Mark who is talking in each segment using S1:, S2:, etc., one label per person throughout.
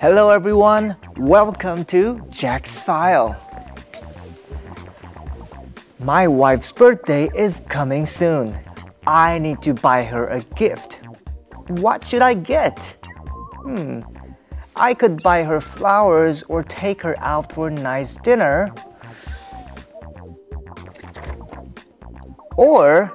S1: Hello everyone, welcome to Jack's File. My wife's birthday is coming soon. I need to buy her a gift. What should I get? Hmm, I could buy her flowers or take her out for a nice dinner. Or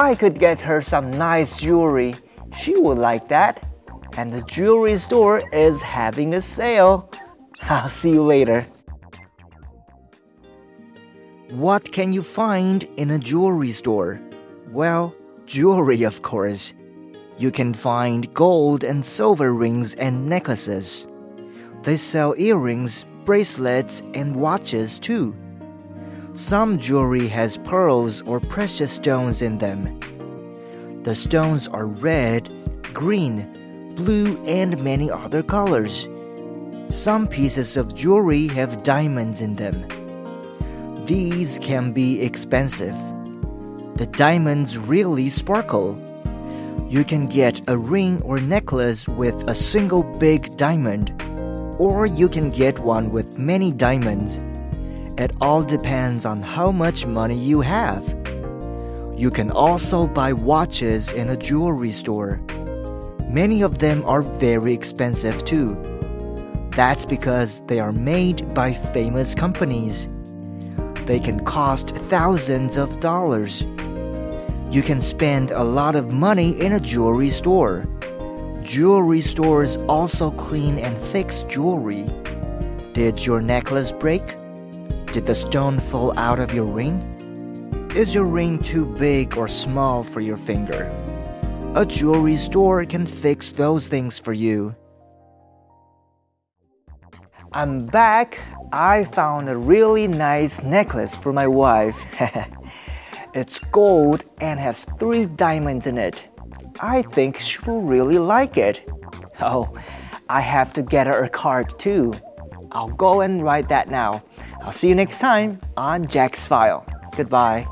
S1: I could get her some nice jewelry. She would like that and the jewelry store is having a sale. I'll see you later. What can you find in a jewelry store? Well, jewelry, of course. You can find gold and silver rings and necklaces. They sell earrings, bracelets, and watches too. Some jewelry has pearls or precious stones in them. The stones are red, green, blue, and many other colors. Some pieces of jewelry have diamonds in them. These can be expensive. The diamonds really sparkle. You can get a ring or necklace with a single big diamond, or you can get one with many diamonds. It all depends on how much money you have. You can also buy watches in a jewelry store. Many of them are very expensive too. That's because they are made by famous companies. They can cost thousands of dollars. You can spend a lot of money in a jewelry store. Jewelry stores also clean and fix jewelry. Did your necklace break? Did the stone fall out of your ring? Is your ring too big or small for your finger? A jewelry store can fix those things for you. I'm back. I found a really nice necklace for my wife. it's gold and has three diamonds in it. I think she will really like it. Oh, I have to get her a card too. I'll go and write that now. I'll see you next time on Jack's File. Goodbye.